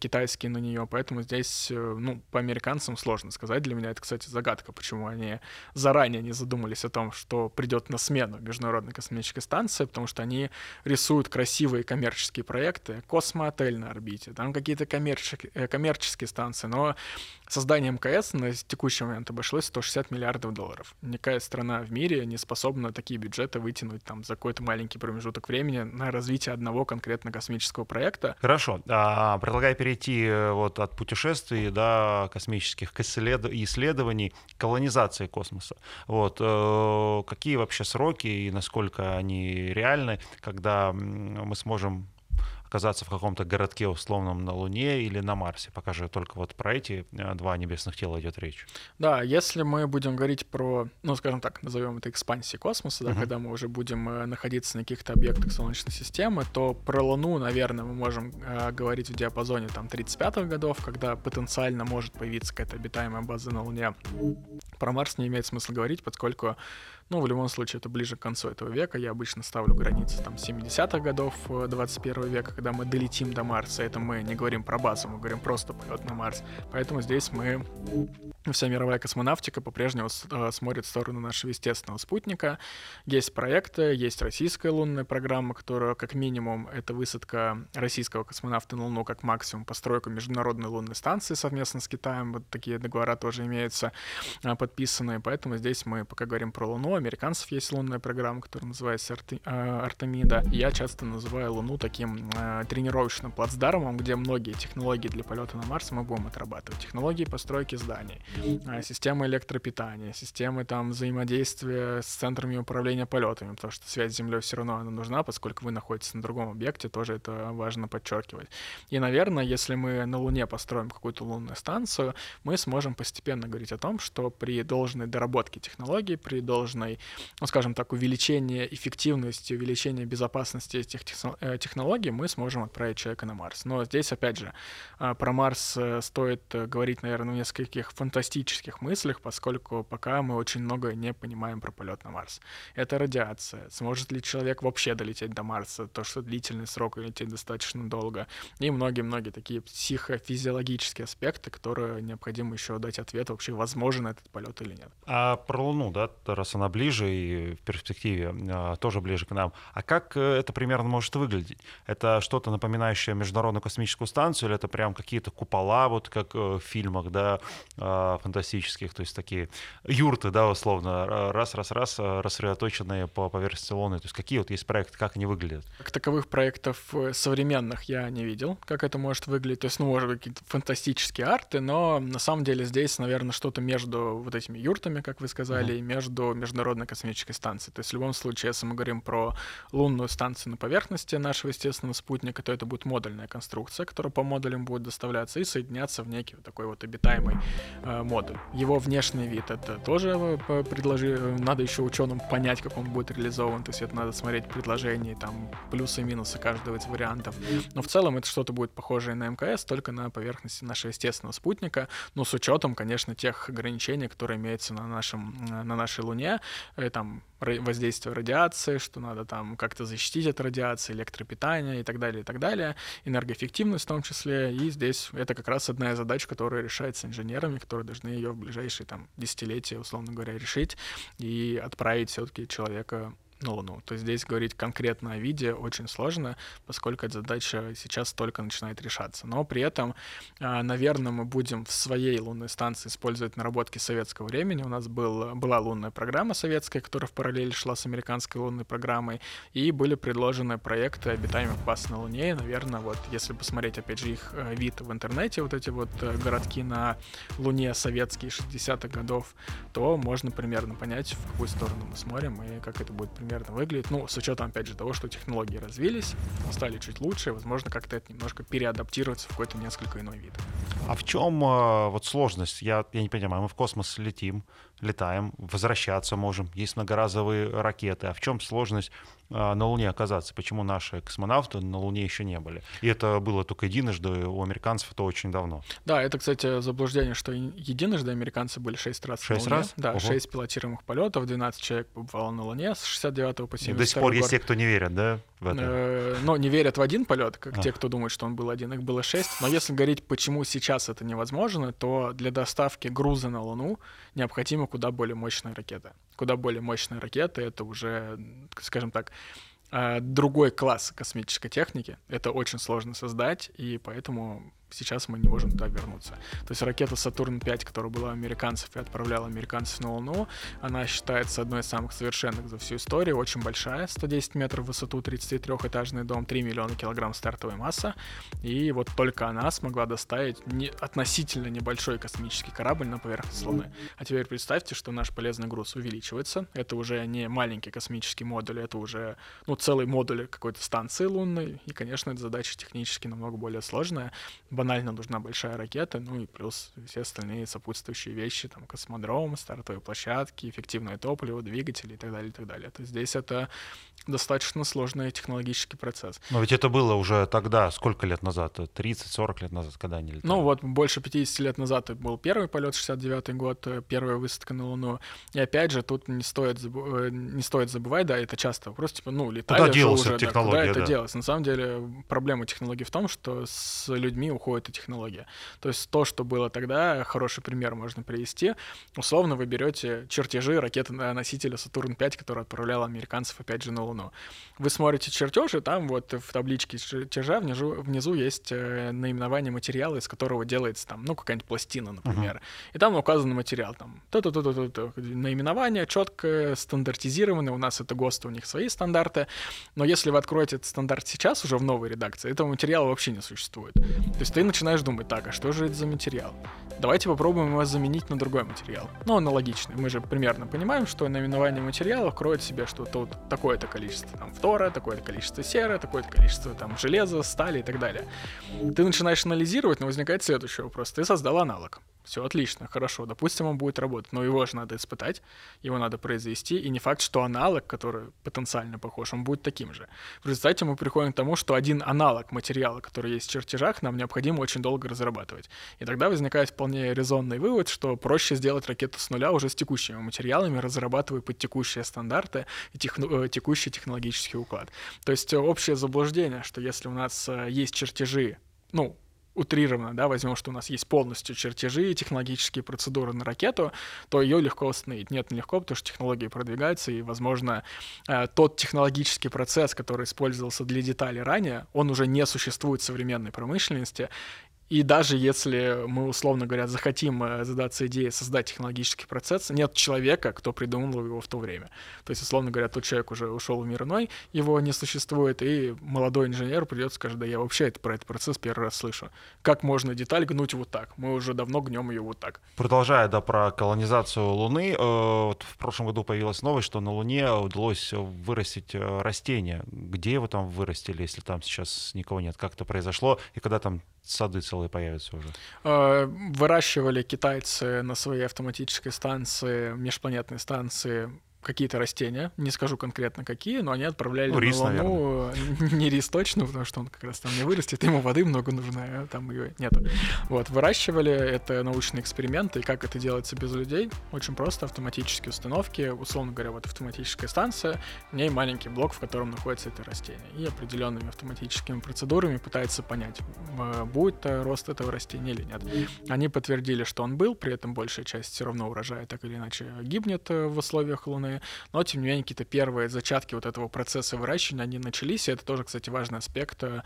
китайские на нее, поэтому здесь, э, ну, по американцам сложно сказать. Для меня это, кстати, загадка, почему они заранее не задумались о том, что придет на смену Международной космической станции, потому что они рисуют красивые коммерческие проекты, космоотель на орбите, там какие-то коммерческие, э, коммерческие станции, но создание МКС на текущий момент обошлось 160 миллиардов долларов. Никакая страна в мире не способна такие бюджеты вытянуть там за какой-то маленький промежуток времени на развитие одного конкретно космического проекта. Хорошо. А, предлагаю перейти э, вот от путешествий до космических исследований колонизации космоса. Вот. Э, какие вообще сроки и насколько они реальны, когда мы сможем оказаться в каком-то городке условном на Луне или на Марсе. Пока же только вот про эти э, два небесных тела идет речь. Да, если мы будем говорить про, ну, скажем так, назовем это экспансией космоса, да, uh-huh. когда мы уже будем э, находиться на каких-то объектах Солнечной системы, то про Луну, наверное, мы можем э, говорить в диапазоне там 35-х годов, когда потенциально может появиться какая-то обитаемая база на Луне. Про Марс не имеет смысла говорить, поскольку ну, в любом случае, это ближе к концу этого века. Я обычно ставлю границы там 70-х годов 21 века, когда мы долетим до Марса. Это мы не говорим про базу, мы говорим просто полет на Марс. Поэтому здесь мы вся мировая космонавтика по-прежнему э, смотрит в сторону нашего естественного спутника. Есть проекты, есть российская лунная программа, которая как минимум это высадка российского космонавта на Луну, как максимум постройка международной лунной станции совместно с Китаем. Вот такие договора тоже имеются э, подписанные. Поэтому здесь мы пока говорим про Луну. Американцев есть лунная программа, которая называется Арте... Э, Артемида. Я часто называю Луну таким тренировочным плацдармом, где многие технологии для полета на Марс мы будем отрабатывать. Технологии постройки зданий, а, системы электропитания, системы там взаимодействия с центрами управления полетами, потому что связь с Землей все равно она нужна, поскольку вы находитесь на другом объекте, тоже это важно подчеркивать. И, наверное, если мы на Луне построим какую-то лунную станцию, мы сможем постепенно говорить о том, что при должной доработке технологий, при должной, ну, скажем так, увеличении эффективности, увеличении безопасности этих э, технологий, мы сможем отправить человека на Марс. Но здесь, опять же, а, про Марс э, стоит э, говорить, наверное, в нескольких фантастических мыслях, поскольку пока мы очень много не понимаем про полет на Марс. Это радиация. Сможет ли человек вообще долететь до Марса? То, что длительный срок лететь достаточно долго. И многие-многие такие психофизиологические аспекты, которые необходимо еще дать ответ, вообще возможен этот полет или нет. А про Луну, да, раз она ближе и в перспективе а, тоже ближе к нам. А как э, это примерно может выглядеть? Это что-то напоминающее Международную космическую станцию или это прям какие-то купола, вот как э, в фильмах, да, а, фантастических, то есть такие юрты, да, условно, раз-раз-раз э, рассредоточенные по поверхности Луны. То есть какие вот есть проекты, как они выглядят? Как таковых проектов э, современных я не видел, как это может выглядеть. То есть, ну, может быть, какие-то фантастические арты, но на самом деле здесь, наверное, что-то между вот этими юртами, как вы сказали, uh-huh. и между Международной космической станцией. То есть в любом случае, если мы говорим про лунную станцию на поверхности нашего естественного спутника, то это будет модульная конструкция, которая по модулям будет доставляться и соединяться в некий вот такой вот обитаемый э, модуль. Его внешний вид это тоже э, предложи, надо еще ученым понять, как он будет реализован. То есть это надо смотреть предложения, там плюсы и минусы каждого из вариантов. Но в целом это что-то будет похожее на МКС, только на поверхности нашего естественного спутника. Но с учетом, конечно, тех ограничений, которые имеются на, нашем, на нашей Луне. Э, там воздействие радиации, что надо там как-то защитить от радиации, электропитания и так далее, и так далее, энергоэффективность в том числе. И здесь это как раз одна из задач, которая решается инженерами, которые должны ее в ближайшие там десятилетия, условно говоря, решить и отправить все-таки человека на Луну. То есть здесь говорить конкретно о виде очень сложно, поскольку эта задача сейчас только начинает решаться. Но при этом, а, наверное, мы будем в своей лунной станции использовать наработки советского времени. У нас был, была лунная программа советская, которая в параллель шла с американской лунной программой, и были предложены проекты обитаемых баз на Луне. И, наверное, вот если посмотреть, опять же, их э, вид в интернете, вот эти вот э, городки на Луне советские 60-х годов, то можно примерно понять, в какую сторону мы смотрим и как это будет примерно примерно выглядит. Ну, с учетом, опять же, того, что технологии развились, стали чуть лучше, возможно, как-то это немножко переадаптироваться в какой-то несколько иной вид. А в чем э, вот сложность? Я, я не понимаю, мы в космос летим, летаем, возвращаться можем, есть многоразовые ракеты. А в чем сложность на Луне оказаться, почему наши космонавты на Луне еще не были. И это было только единожды у американцев, это очень давно. Да, это, кстати, заблуждение, что единожды американцы были шесть раз шесть на Луне. раз? Да, Ого. шесть пилотируемых полетов, 12 человек побывало на Луне с 69 по 72 И до сих пор год. есть те, кто не верят, да, Но не верят в один полет, как те, кто думает, что он был один. Их было шесть. Но если говорить, почему сейчас это невозможно, то для доставки груза на Луну необходима куда более мощная ракета. Куда более мощная ракета — это уже, скажем так, э, другой класс космической техники. Это очень сложно создать, и поэтому сейчас мы не можем туда вернуться. То есть ракета Сатурн-5, которая была у американцев и отправляла американцев на Луну, она считается одной из самых совершенных за всю историю, очень большая, 110 метров в высоту, 33-этажный дом, 3 миллиона килограмм стартовая масса, и вот только она смогла доставить не, относительно небольшой космический корабль на поверхность Луны. А теперь представьте, что наш полезный груз увеличивается, это уже не маленький космический модуль, это уже ну, целый модуль какой-то станции лунной, и, конечно, эта задача технически намного более сложная, банально нужна большая ракета, ну и плюс все остальные сопутствующие вещи, там космодром, стартовые площадки, эффективное топливо, двигатели и так далее, и так далее. То здесь это достаточно сложный технологический процесс. Но ведь это было уже тогда, сколько лет назад? 30-40 лет назад, когда они летали? Ну вот больше 50 лет назад был первый полет, 69 год, э, первая высадка на Луну. И опять же, тут не стоит, забу- э, не стоит забывать, да, это часто вопрос, типа, ну, летали же делась уже, эта да, технология, куда это да. делать? На самом деле проблема технологий в том, что с людьми уходит и технология. То есть то, что было тогда, хороший пример можно привести. Условно вы берете чертежи ракеты-носителя Сатурн-5, который отправлял американцев опять же на Луну. Вы смотрите чертежи, там вот в табличке чертежа внизу, внизу есть э, наименование материала, из которого делается там, ну, какая-нибудь пластина, например. И там указан материал, там, то-то-то-то-то, наименование четкое, стандартизированное, у нас это ГОСТы, у них свои стандарты, но если вы откроете этот стандарт сейчас уже в новой редакции, этого материала вообще не существует. То есть ты начинаешь думать, так, а что же это за материал? Давайте попробуем его заменить на другой материал. Ну, аналогичный. Мы же примерно понимаем, что наименование материала кроет в себе, что тут такое-то количество там фтора, такое-то количество серы, такое-то количество там железа, стали и так далее. Ты начинаешь анализировать, но возникает следующий вопрос. Ты создал аналог. Все отлично, хорошо, допустим, он будет работать, но его же надо испытать, его надо произвести, и не факт, что аналог, который потенциально похож, он будет таким же. В результате мы приходим к тому, что один аналог материала, который есть в чертежах, нам необходимо очень долго разрабатывать. И тогда возникает вполне резонный вывод, что проще сделать ракету с нуля уже с текущими материалами, разрабатывая под текущие стандарты и техно- э, текущий технологический уклад. То есть э, общее заблуждение, что если у нас э, есть чертежи, ну, утрированно, да, возьмем, что у нас есть полностью чертежи и технологические процедуры на ракету, то ее легко установить. Нет, нелегко, потому что технологии продвигаются, и, возможно, э, тот технологический процесс, который использовался для деталей ранее, он уже не существует в современной промышленности, и даже если мы, условно говоря, захотим э, задаться идеей создать технологический процесс, нет человека, кто придумал его в то время. То есть, условно говоря, тот человек уже ушел в мир иной, его не существует, и молодой инженер придет и скажет, да я вообще это, про этот процесс первый раз слышу. Как можно деталь гнуть вот так? Мы уже давно гнем ее вот так. Продолжая, да, про колонизацию Луны, э, вот в прошлом году появилась новость, что на Луне удалось вырастить э, растение. Где его там вырастили, если там сейчас никого нет? Как это произошло? И когда там сады целые появятся уже? Э, Выращивали китайцы на своей автоматической станции, межпланетной станции, какие-то растения, не скажу конкретно какие, но они отправляли Ну, рис, на Луну не рис точно, потому что он как раз там не вырастет, ему воды много нужно, а там ее нету. Вот, выращивали, это научные эксперименты, и как это делается без людей? Очень просто, автоматические установки, условно говоря, вот автоматическая станция, в ней маленький блок, в котором находится это растение, и определенными автоматическими процедурами пытается понять, э, будет рост этого растения или нет. Они подтвердили, что он был, при этом большая часть все равно урожая так или иначе гибнет э, в условиях Луны, но тем не менее какие-то первые зачатки вот этого процесса выращивания, они начались, и это тоже, кстати, важный аспект э,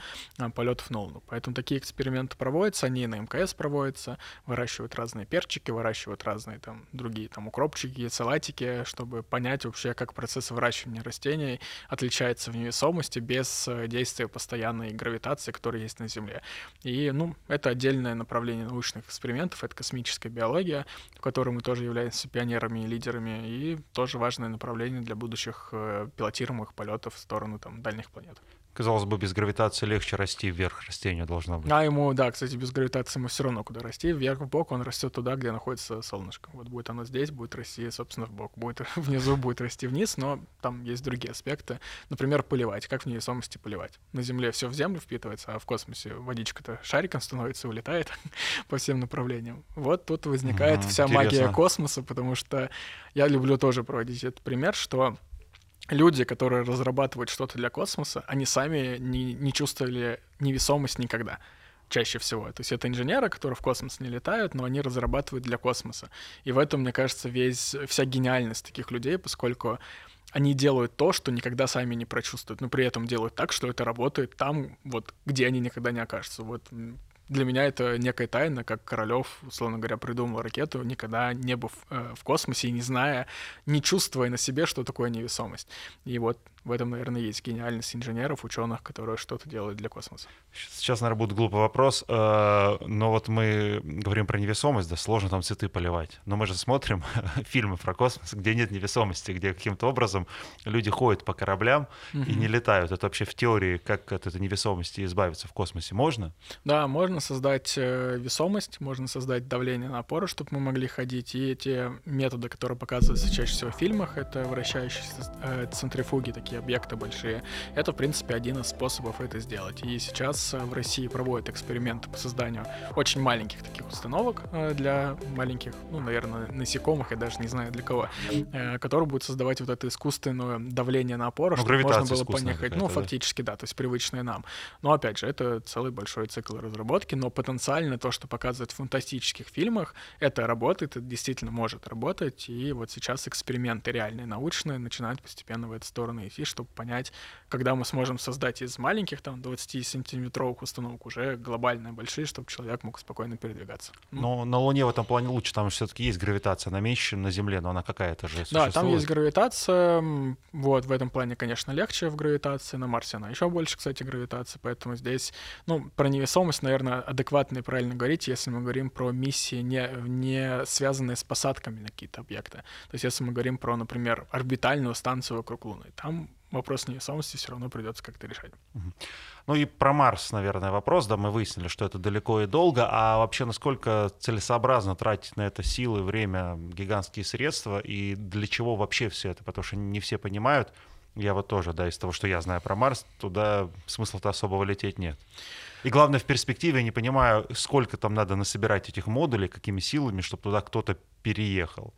полетов на Луну. Поэтому такие эксперименты проводятся, они и на МКС проводятся, выращивают разные перчики, выращивают разные там другие там укропчики, салатики, чтобы понять вообще, как процесс выращивания растений отличается в невесомости без э, действия постоянной гравитации, которая есть на Земле. И, ну, это отдельное направление научных экспериментов, это космическая биология, в которой мы тоже являемся пионерами и лидерами, и тоже важное направление для будущих э, пилотируемых полетов в сторону там дальних планет. Казалось бы, без гравитации легче расти вверх, растению должно быть. А ему, да, кстати, без гравитации ему все равно куда расти. Вверх, в бок он растет туда, где находится солнышко. Вот будет оно здесь, будет расти, собственно, в бок. Будет внизу, будет расти вниз, но там есть другие аспекты. Например, поливать. Как в невесомости поливать? На Земле все в Землю впитывается, а в космосе водичка-то шариком становится и улетает по всем направлениям. Вот тут возникает вся интересно. магия космоса, потому что я люблю тоже проводить этот пример, что люди, которые разрабатывают что-то для космоса, они сами не, не чувствовали невесомость никогда чаще всего. То есть это инженеры, которые в космос не летают, но они разрабатывают для космоса. И в этом, мне кажется, весь, вся гениальность таких людей, поскольку они делают то, что никогда сами не прочувствуют, но при этом делают так, что это работает там, вот, где они никогда не окажутся. Вот для меня это некая тайна, как Королёв, условно говоря, придумал ракету, никогда не был в, э, в космосе и не зная, не чувствуя на себе, что такое невесомость. И вот в этом, наверное, есть гениальность инженеров, ученых, которые что-то делают для космоса. Сейчас, наверное, будет глупый вопрос, э, но вот мы говорим про невесомость, да, сложно там цветы поливать. Но мы же смотрим фильмы про космос, где нет невесомости, где каким-то образом люди ходят по кораблям и не летают. Это вообще в теории, как от этой невесомости избавиться в космосе, можно? Да, можно создать э, весомость, можно создать давление на опору, чтобы мы могли ходить. И эти методы, которые показываются чаще всего в фильмах, это вращающиеся э, центрифуги такие такие объекты большие. Это, в принципе, один из способов это сделать. И сейчас э, в России проводят эксперименты по созданию очень маленьких таких установок э, для маленьких, ну, наверное, насекомых, я даже не знаю для кого, э, которые будут создавать вот это искусственное давление на опору, ну, чтобы можно было понехать. Ну, фактически, да, то есть привычное нам. Но, опять же, это целый большой цикл разработки, но потенциально то, что показывают в фантастических фильмах, это работает, это действительно может работать, и вот сейчас эксперименты реальные, научные, начинают постепенно в эту сторону идти, чтобы понять, когда мы сможем создать из маленьких, там, 20-сантиметровых установок уже глобальные большие, чтобы человек мог спокойно передвигаться. Ну. Но на Луне в этом плане лучше, там все-таки есть гравитация, она меньше, чем на Земле, но она какая-то же существует. Да, там есть гравитация, вот, в этом плане, конечно, легче в гравитации, на Марсе она еще больше, кстати, гравитация, поэтому здесь, ну, про невесомость, наверное, адекватно и правильно говорить, если мы говорим про миссии, не, не связанные с посадками на какие-то объекты. То есть если мы говорим про, например, орбитальную станцию вокруг Луны, там вопрос невесомости все равно придется как-то решать. Ну и про Марс, наверное, вопрос. Да, мы выяснили, что это далеко и долго. А вообще, насколько целесообразно тратить на это силы, время, гигантские средства? И для чего вообще все это? Потому что не все понимают. Я вот тоже, да, из того, что я знаю про Марс, туда смысла-то особого лететь нет. И главное, в перспективе я не понимаю, сколько там надо насобирать этих модулей, какими силами, чтобы туда кто-то переехал.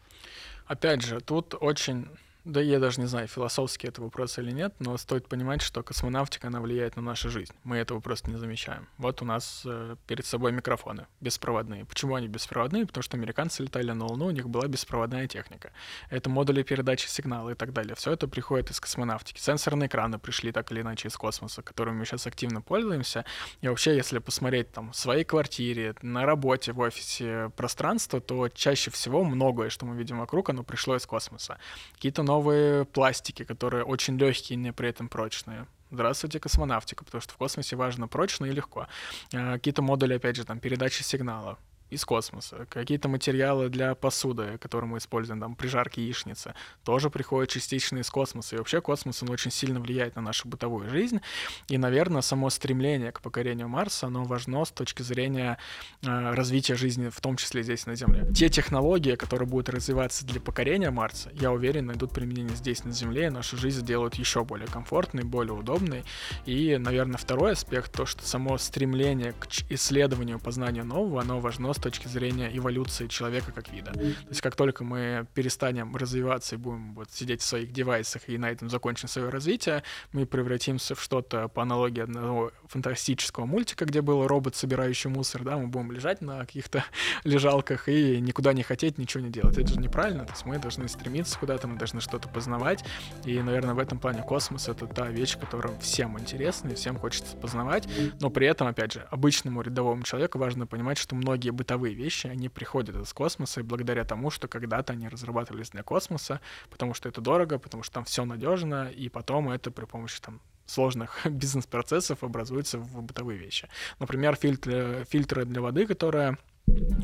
Опять же, тут очень да я даже не знаю, философский это вопрос или нет, но стоит понимать, что космонавтика, она влияет на нашу жизнь. Мы этого просто не замечаем. Вот у нас э, перед собой микрофоны беспроводные. Почему они беспроводные? Потому что американцы летали на Луну, у них была беспроводная техника. Это модули передачи сигнала и так далее. Все это приходит из космонавтики. Сенсорные экраны пришли так или иначе из космоса, которыми мы сейчас активно пользуемся. И вообще, если посмотреть там в своей квартире, на работе, в офисе пространство, то чаще всего многое, что мы видим вокруг, оно пришло из космоса. Какие-то новые новые пластики, которые очень легкие, не при этом прочные. Здравствуйте, космонавтика, потому что в космосе важно прочно и легко. А, какие-то модули, опять же, там, передачи сигнала из космоса. Какие-то материалы для посуды, которые мы используем, там, при жарке яичницы, тоже приходят частично из космоса. И вообще космос, он очень сильно влияет на нашу бытовую жизнь. И, наверное, само стремление к покорению Марса, оно важно с точки зрения э, развития жизни, в том числе здесь, на Земле. Те технологии, которые будут развиваться для покорения Марса, я уверен, найдут применение здесь, на Земле, и нашу жизнь сделают еще более комфортной, более удобной. И, наверное, второй аспект, то, что само стремление к исследованию, познанию нового, оно важно с точки зрения эволюции человека как вида. То есть как только мы перестанем развиваться и будем вот сидеть в своих девайсах и на этом закончим свое развитие, мы превратимся в что-то по аналогии одного фантастического мультика, где был робот, собирающий мусор, да, мы будем лежать на каких-то лежалках и никуда не хотеть, ничего не делать. Это же неправильно, то есть мы должны стремиться куда-то, мы должны что-то познавать, и, наверное, в этом плане космос — это та вещь, которая всем интересна и всем хочется познавать, но при этом, опять же, обычному рядовому человеку важно понимать, что многие бы бытовые вещи, они приходят из космоса, и благодаря тому, что когда-то они разрабатывались для космоса, потому что это дорого, потому что там все надежно, и потом это при помощи там сложных бизнес-процессов образуется в бытовые вещи. Например, фильтры, фильтры для воды, которые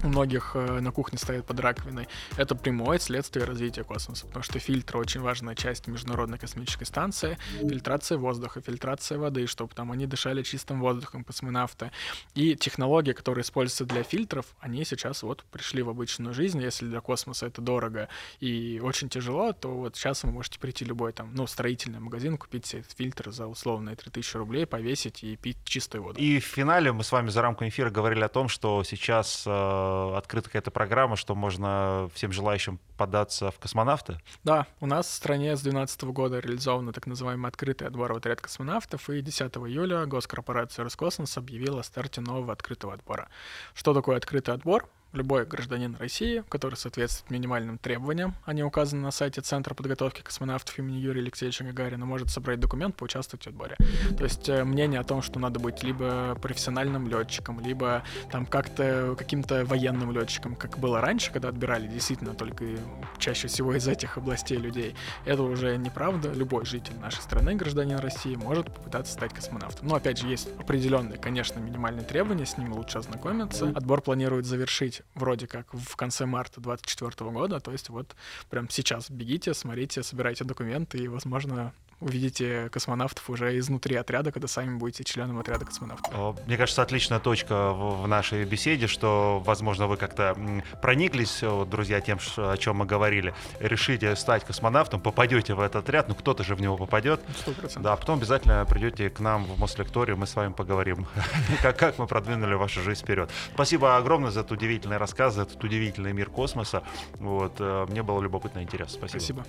у многих э, на кухне стоят под раковиной, это прямое следствие развития космоса, потому что фильтр очень важная часть Международной космической станции, фильтрация воздуха, фильтрация воды, чтобы там они дышали чистым воздухом, космонавты. И технологии, которые используются для фильтров, они сейчас вот пришли в обычную жизнь. Если для космоса это дорого и очень тяжело, то вот сейчас вы можете прийти любой там, ну, строительный магазин, купить себе этот фильтр за условные 3000 рублей, повесить и пить чистую воду. И в финале мы с вами за рамками эфира говорили о том, что сейчас э, открыта какая-то программа, что можно всем желающим податься в космонавты. Да, у нас в стране с 2012 года реализован так называемый открытый отбор в отряд космонавтов, и 10 июля госкорпорация Роскосмос объявила о старте нового открытого отбора. Что такое открытый отбор? Любой гражданин России, который соответствует минимальным требованиям, они указаны на сайте Центра подготовки космонавтов имени Юрия Алексеевича Гагарина, может собрать документ, поучаствовать в отборе. То есть э, мнение о том, что надо быть либо профессиональным летчиком, либо там как-то каким-то военным летчиком, как было раньше, когда отбирали действительно только чаще всего из этих областей людей, это уже неправда. Любой житель нашей страны, гражданин России, может попытаться стать космонавтом. Но опять же, есть определенные, конечно, минимальные требования, с ними лучше ознакомиться. Отбор планирует завершить вроде как в конце марта 2024 года. То есть вот прям сейчас бегите, смотрите, собирайте документы и, возможно, увидите космонавтов уже изнутри отряда, когда сами будете членом отряда космонавтов. Мне кажется, отличная точка в нашей беседе, что, возможно, вы как-то прониклись, друзья, тем, о чем мы говорили, решите стать космонавтом, попадете в этот отряд, ну кто-то же в него попадет. 100%. Да, потом обязательно придете к нам в Мослекторию, мы с вами поговорим, как, как мы продвинули вашу жизнь вперед. Спасибо огромное за этот удивительный рассказ, за этот удивительный мир космоса. Вот, э, мне было любопытно и интересно. Спасибо. Спасибо.